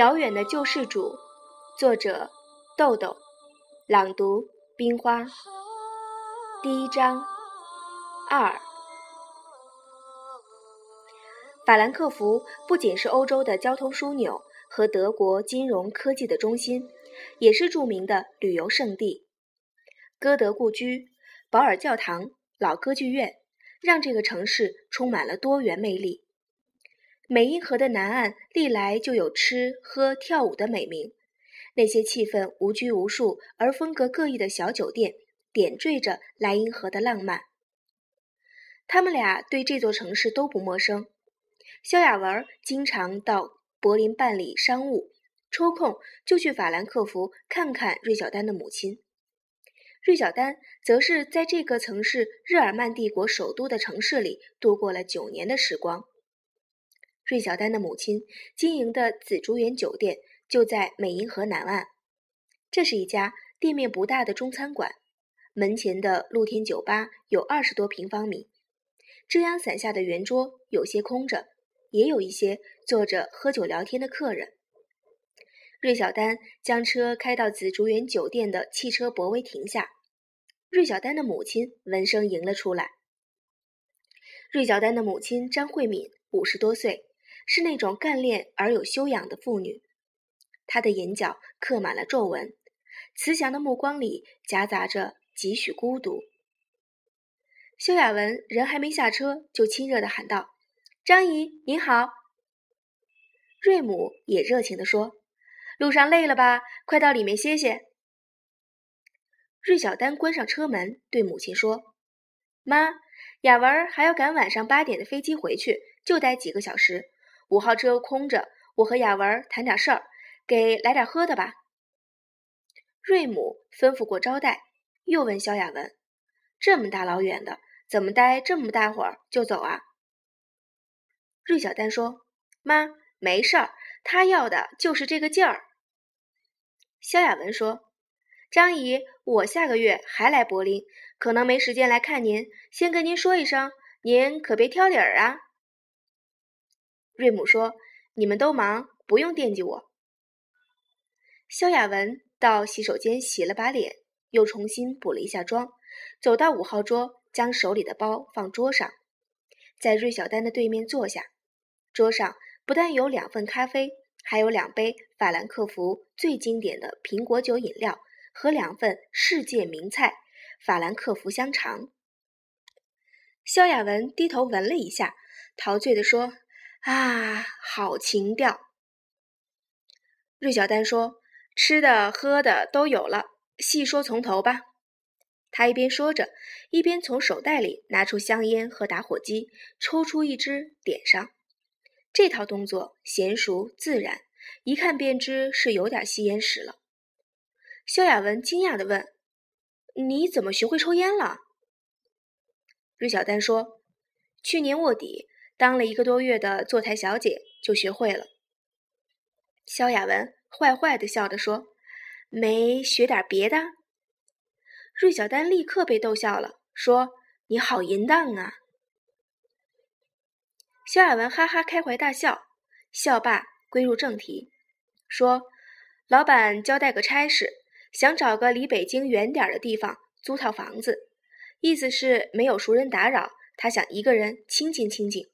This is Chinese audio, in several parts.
遥远的救世主，作者豆豆，朗读冰花。第一章二。法兰克福不仅是欧洲的交通枢纽和德国金融科技的中心，也是著名的旅游胜地。歌德故居、保尔教堂、老歌剧院，让这个城市充满了多元魅力。美因河的南岸历来就有吃喝跳舞的美名，那些气氛无拘无束而风格各异的小酒店，点缀着莱茵河的浪漫。他们俩对这座城市都不陌生。萧亚文经常到柏林办理商务，抽空就去法兰克福看看芮小丹的母亲。芮小丹则是在这个曾是日耳曼帝国首都的城市里度过了九年的时光。芮小丹的母亲经营的紫竹园酒店就在美银河南岸，这是一家店面不大的中餐馆，门前的露天酒吧有二十多平方米，遮阳伞下的圆桌有些空着，也有一些坐着喝酒聊天的客人。芮小丹将车开到紫竹园酒店的汽车泊位停下，芮小丹的母亲闻声迎了出来。芮小丹的母亲张慧敏五十多岁。是那种干练而有修养的妇女，她的眼角刻满了皱纹，慈祥的目光里夹杂着几许孤独。萧亚文人还没下车，就亲热地喊道：“张姨您好。”瑞母也热情地说：“路上累了吧？快到里面歇歇。”芮小丹关上车门，对母亲说：“妈，雅文还要赶晚上八点的飞机回去，就待几个小时。”五号车空着，我和雅文谈点事儿，给来点喝的吧。瑞母吩咐过招待，又问萧亚文：“这么大老远的，怎么待这么大会儿就走啊？”芮小丹说：“妈，没事儿，他要的就是这个劲儿。”萧亚文说：“张姨，我下个月还来柏林，可能没时间来看您，先跟您说一声，您可别挑理儿啊。”瑞姆说：“你们都忙，不用惦记我。”萧亚文到洗手间洗了把脸，又重新补了一下妆，走到五号桌，将手里的包放桌上，在芮小丹的对面坐下。桌上不但有两份咖啡，还有两杯法兰克福最经典的苹果酒饮料和两份世界名菜——法兰克福香肠。萧亚文低头闻了一下，陶醉地说。啊，好情调！芮小丹说：“吃的喝的都有了，细说从头吧。”他一边说着，一边从手袋里拿出香烟和打火机，抽出一支点上。这套动作娴熟自然，一看便知是有点吸烟史了。萧亚文惊讶地问：“你怎么学会抽烟了？”芮小丹说：“去年卧底。”当了一个多月的坐台小姐，就学会了。萧亚文坏坏的笑着说：“没学点别的？”芮小丹立刻被逗笑了，说：“你好淫荡啊！”萧亚文哈哈开怀大笑，笑罢归入正题，说：“老板交代个差事，想找个离北京远点的地方租套房子，意思是没有熟人打扰，他想一个人清静清静。”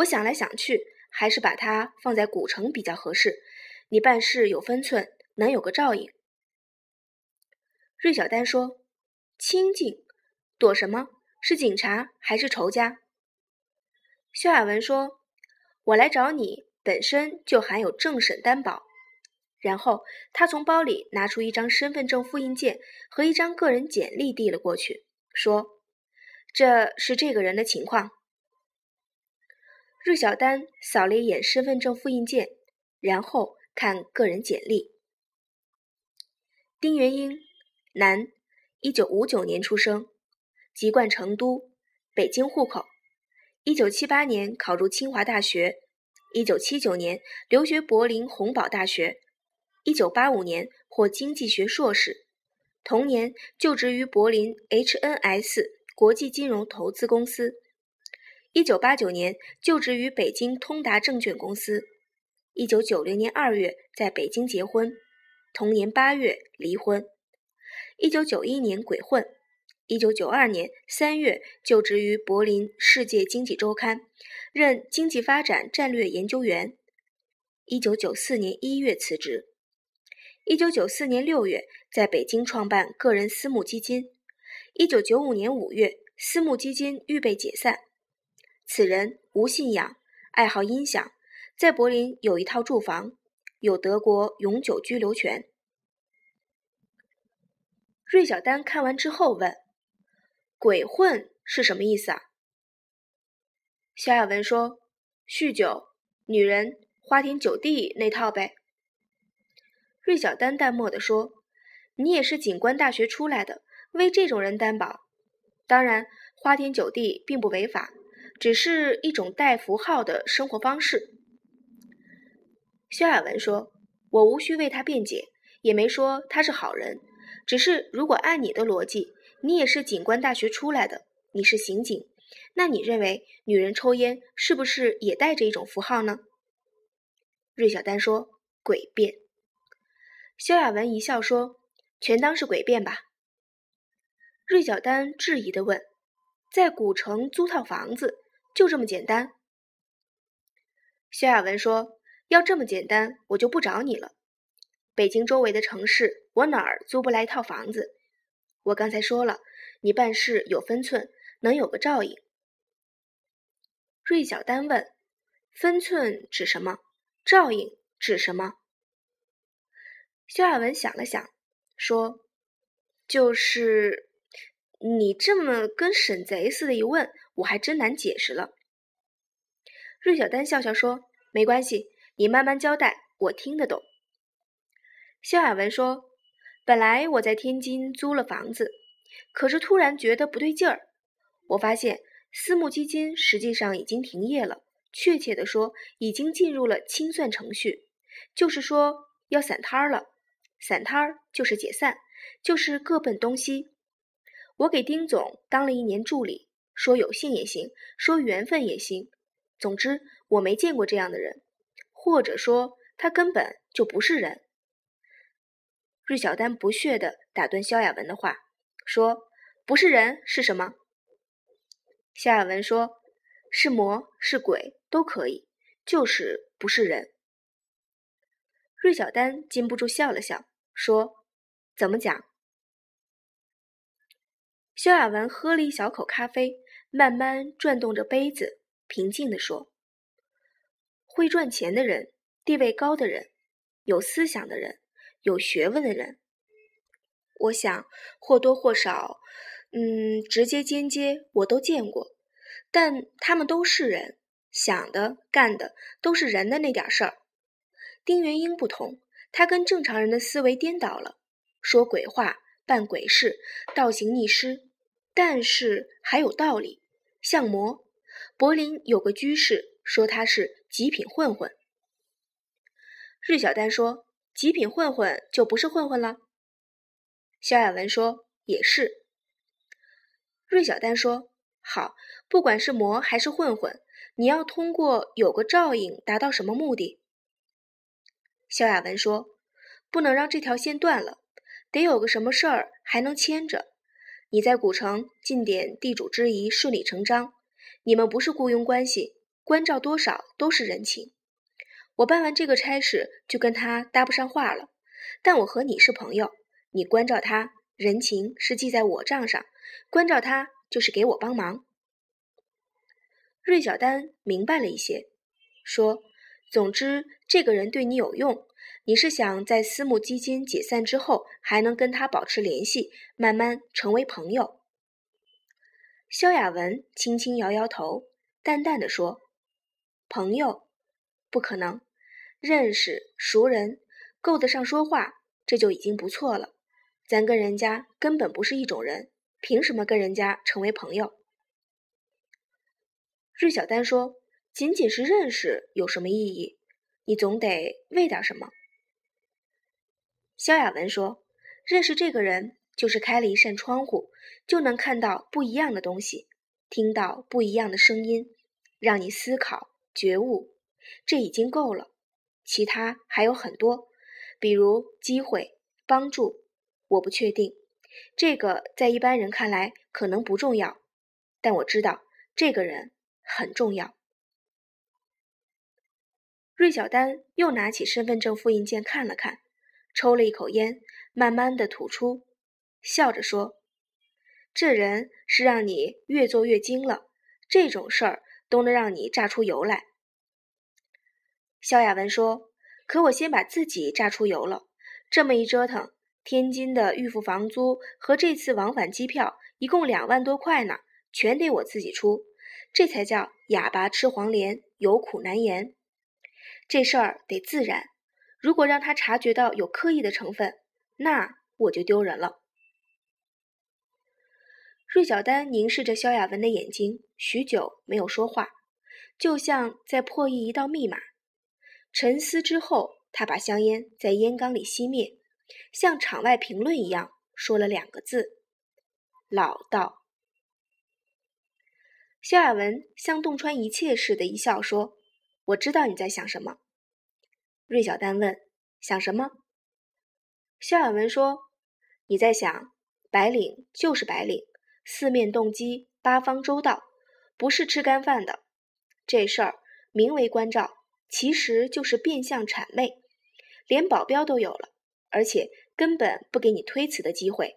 我想来想去，还是把它放在古城比较合适。你办事有分寸，能有个照应。芮小丹说：“清静，躲什么？是警察还是仇家？”萧亚文说：“我来找你，本身就含有政审担保。”然后他从包里拿出一张身份证复印件和一张个人简历递了过去，说：“这是这个人的情况。”芮小丹扫了一眼身份证复印件，然后看个人简历。丁元英，男，一九五九年出生，籍贯成都，北京户口。一九七八年考入清华大学，一九七九年留学柏林洪堡大学，一九八五年获经济学硕士，同年就职于柏林 HNS 国际金融投资公司。一九八九年就职于北京通达证券公司。一九九零年二月在北京结婚，同年八月离婚。一九九一年鬼混。一九九二年三月就职于柏林《世界经济周刊》，任经济发展战略研究员。一九九四年一月辞职。一九九四年六月在北京创办个人私募基金。一九九五年五月，私募基金预备解散。此人无信仰，爱好音响，在柏林有一套住房，有德国永久居留权。芮小丹看完之后问：“鬼混是什么意思啊？”肖亚文说：“酗酒、女人、花天酒地那套呗。”芮小丹淡漠地说：“你也是警官大学出来的，为这种人担保。当然，花天酒地并不违法。”只是一种带符号的生活方式。肖亚文说：“我无需为他辩解，也没说他是好人。只是如果按你的逻辑，你也是警官大学出来的，你是刑警，那你认为女人抽烟是不是也带着一种符号呢？”芮小丹说：“诡辩。”肖亚文一笑说：“全当是诡辩吧。”芮小丹质疑的问：“在古城租套房子？”就这么简单，萧亚文说：“要这么简单，我就不找你了。北京周围的城市，我哪儿租不来一套房子？我刚才说了，你办事有分寸，能有个照应。”芮小丹问：“分寸指什么？照应指什么？”萧亚文想了想，说：“就是你这么跟审贼似的，一问。”我还真难解释了。芮小丹笑笑说：“没关系，你慢慢交代，我听得懂。”肖亚文说：“本来我在天津租了房子，可是突然觉得不对劲儿。我发现私募基金实际上已经停业了，确切的说，已经进入了清算程序，就是说要散摊儿了。散摊儿就是解散，就是各奔东西。我给丁总当了一年助理。”说有幸也行，说缘分也行，总之我没见过这样的人，或者说他根本就不是人。芮小丹不屑地打断萧亚文的话，说：“不是人是什么？”萧亚文说：“是魔是鬼都可以，就是不是人。”芮小丹禁不住笑了笑，说：“怎么讲？”萧亚文喝了一小口咖啡。慢慢转动着杯子，平静地说：“会赚钱的人，地位高的人，有思想的人，有学问的人，我想或多或少，嗯，直接间接我都见过。但他们都是人，想的干的都是人的那点事儿。丁元英不同，他跟正常人的思维颠倒了，说鬼话，办鬼事，倒行逆施，但是还有道理。”像魔，柏林有个居士说他是极品混混。芮小丹说：“极品混混就不是混混了。”萧亚文说：“也是。”芮小丹说：“好，不管是魔还是混混，你要通过有个照应达到什么目的？”萧亚文说：“不能让这条线断了，得有个什么事儿还能牵着。”你在古城尽点地主之谊，顺理成章。你们不是雇佣关系，关照多少都是人情。我办完这个差事，就跟他搭不上话了。但我和你是朋友，你关照他，人情是记在我账上。关照他就是给我帮忙。芮小丹明白了一些，说：“总之，这个人对你有用。”你是想在私募基金解散之后还能跟他保持联系，慢慢成为朋友？萧亚文轻轻摇摇头，淡淡的说：“朋友，不可能，认识熟人，够得上说话，这就已经不错了。咱跟人家根本不是一种人，凭什么跟人家成为朋友？”芮小丹说：“仅仅是认识有什么意义？你总得为点什么。”萧亚文说：“认识这个人，就是开了一扇窗户，就能看到不一样的东西，听到不一样的声音，让你思考、觉悟，这已经够了。其他还有很多，比如机会、帮助，我不确定。这个在一般人看来可能不重要，但我知道这个人很重要。芮小丹又拿起身份证复印件看了看，抽了一口烟，慢慢的吐出，笑着说：“这人是让你越做越精了，这种事儿都能让你榨出油来。”萧亚文说：“可我先把自己榨出油了，这么一折腾，天津的预付房租和这次往返机票一共两万多块呢，全得我自己出，这才叫哑巴吃黄连，有苦难言。这事儿得自然，如果让他察觉到有刻意的成分，那我就丢人了。”芮小丹凝视着萧亚文的眼睛，许久没有说话，就像在破译一道密码。沉思之后，他把香烟在烟缸里熄灭，像场外评论一样说了两个字：“老道。”萧亚文像洞穿一切似的，一笑说：“我知道你在想什么。”芮小丹问：“想什么？”肖亚文说：“你在想，白领就是白领，四面动机，八方周到，不是吃干饭的。这事儿名为关照。”其实就是变相谄媚，连保镖都有了，而且根本不给你推辞的机会。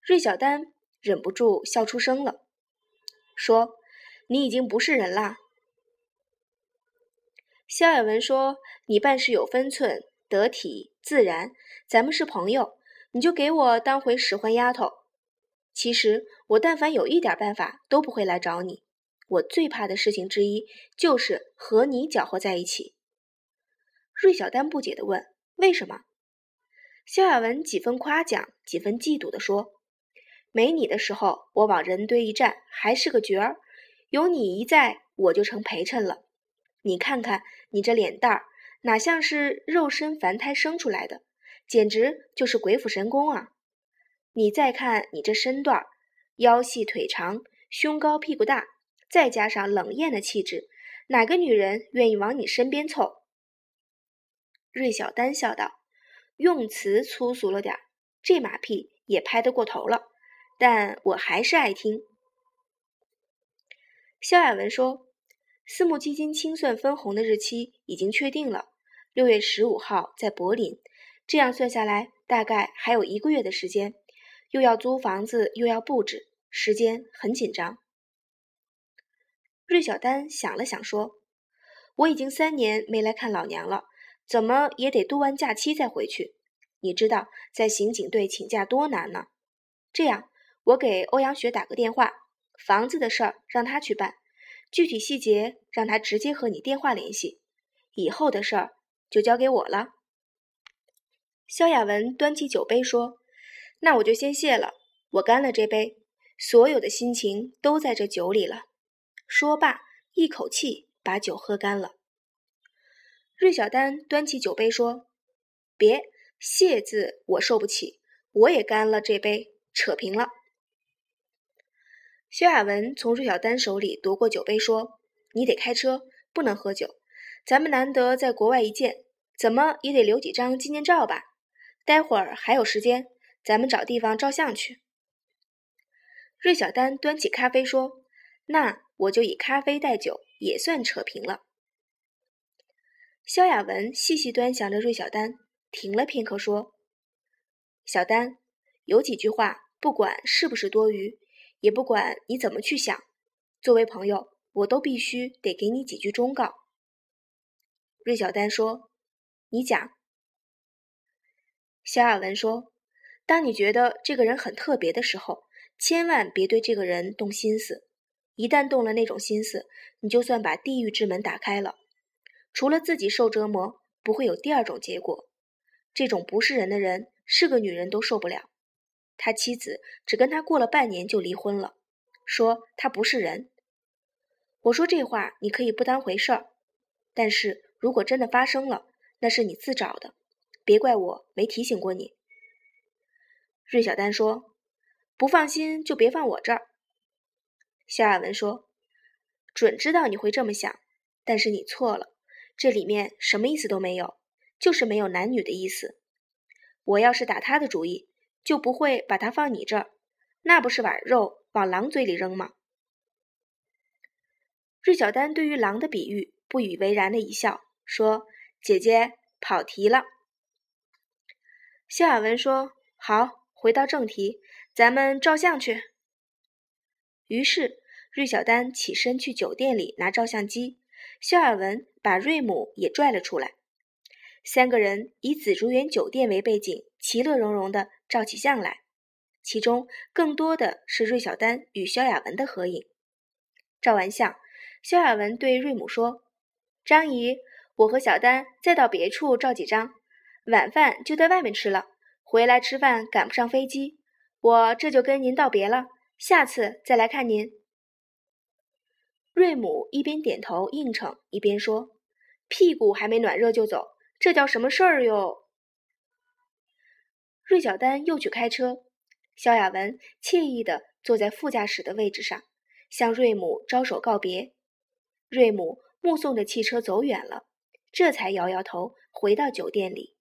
芮小丹忍不住笑出声了，说：“你已经不是人啦。”萧亚文说：“你办事有分寸，得体自然，咱们是朋友，你就给我当回使唤丫头。其实我但凡有一点办法，都不会来找你。”我最怕的事情之一就是和你搅和在一起。芮小丹不解地问：“为什么？”萧亚文几分夸奖，几分嫉妒地说：“没你的时候，我往人堆一站还是个角儿；有你一在，我就成陪衬了。你看看你这脸蛋儿，哪像是肉身凡胎生出来的，简直就是鬼斧神工啊！你再看你这身段，腰细腿长，胸高屁股大。”再加上冷艳的气质，哪个女人愿意往你身边凑？芮小丹笑道：“用词粗俗了点儿，这马屁也拍得过头了，但我还是爱听。”萧亚文说：“私募基金清算分红的日期已经确定了，六月十五号在柏林。这样算下来，大概还有一个月的时间，又要租房子，又要布置，时间很紧张。”芮小丹想了想，说：“我已经三年没来看老娘了，怎么也得度完假期再回去。你知道在刑警队请假多难呢？这样，我给欧阳雪打个电话，房子的事儿让他去办，具体细节让他直接和你电话联系。以后的事儿就交给我了。”萧亚文端起酒杯说：“那我就先谢了，我干了这杯，所有的心情都在这酒里了。”说罢，一口气把酒喝干了。芮小丹端起酒杯说：“别谢字，我受不起，我也干了这杯，扯平了。”薛亚文从芮小丹手里夺过酒杯说：“你得开车，不能喝酒。咱们难得在国外一见，怎么也得留几张纪念照吧？待会儿还有时间，咱们找地方照相去。”芮小丹端起咖啡说：“那。”我就以咖啡代酒，也算扯平了。萧亚文细细端详着芮小丹，停了片刻，说：“小丹，有几句话，不管是不是多余，也不管你怎么去想，作为朋友，我都必须得给你几句忠告。”芮小丹说：“你讲。”肖亚文说：“当你觉得这个人很特别的时候，千万别对这个人动心思。”一旦动了那种心思，你就算把地狱之门打开了，除了自己受折磨，不会有第二种结果。这种不是人的人，是个女人都受不了。他妻子只跟他过了半年就离婚了，说他不是人。我说这话你可以不当回事儿，但是如果真的发生了，那是你自找的，别怪我没提醒过你。芮小丹说：“不放心就别放我这儿。”萧亚文说：“准知道你会这么想，但是你错了，这里面什么意思都没有，就是没有男女的意思。我要是打他的主意，就不会把它放你这儿，那不是把肉往狼嘴里扔吗？”芮小丹对于狼的比喻不以为然的一笑，说：“姐姐跑题了。”肖亚文说：“好。”回到正题，咱们照相去。于是，芮小丹起身去酒店里拿照相机，肖尔文把瑞姆也拽了出来。三个人以紫竹园酒店为背景，其乐融融的照起相来。其中更多的是芮小丹与萧亚文的合影。照完相，萧亚文对芮母说：“张姨，我和小丹再到别处照几张，晚饭就在外面吃了。”回来吃饭赶不上飞机，我这就跟您道别了。下次再来看您。瑞母一边点头应承，一边说：“屁股还没暖热就走，这叫什么事儿哟？”芮小丹又去开车，萧亚文惬意地坐在副驾驶的位置上，向芮母招手告别。芮母目送着汽车走远了，这才摇摇头回到酒店里。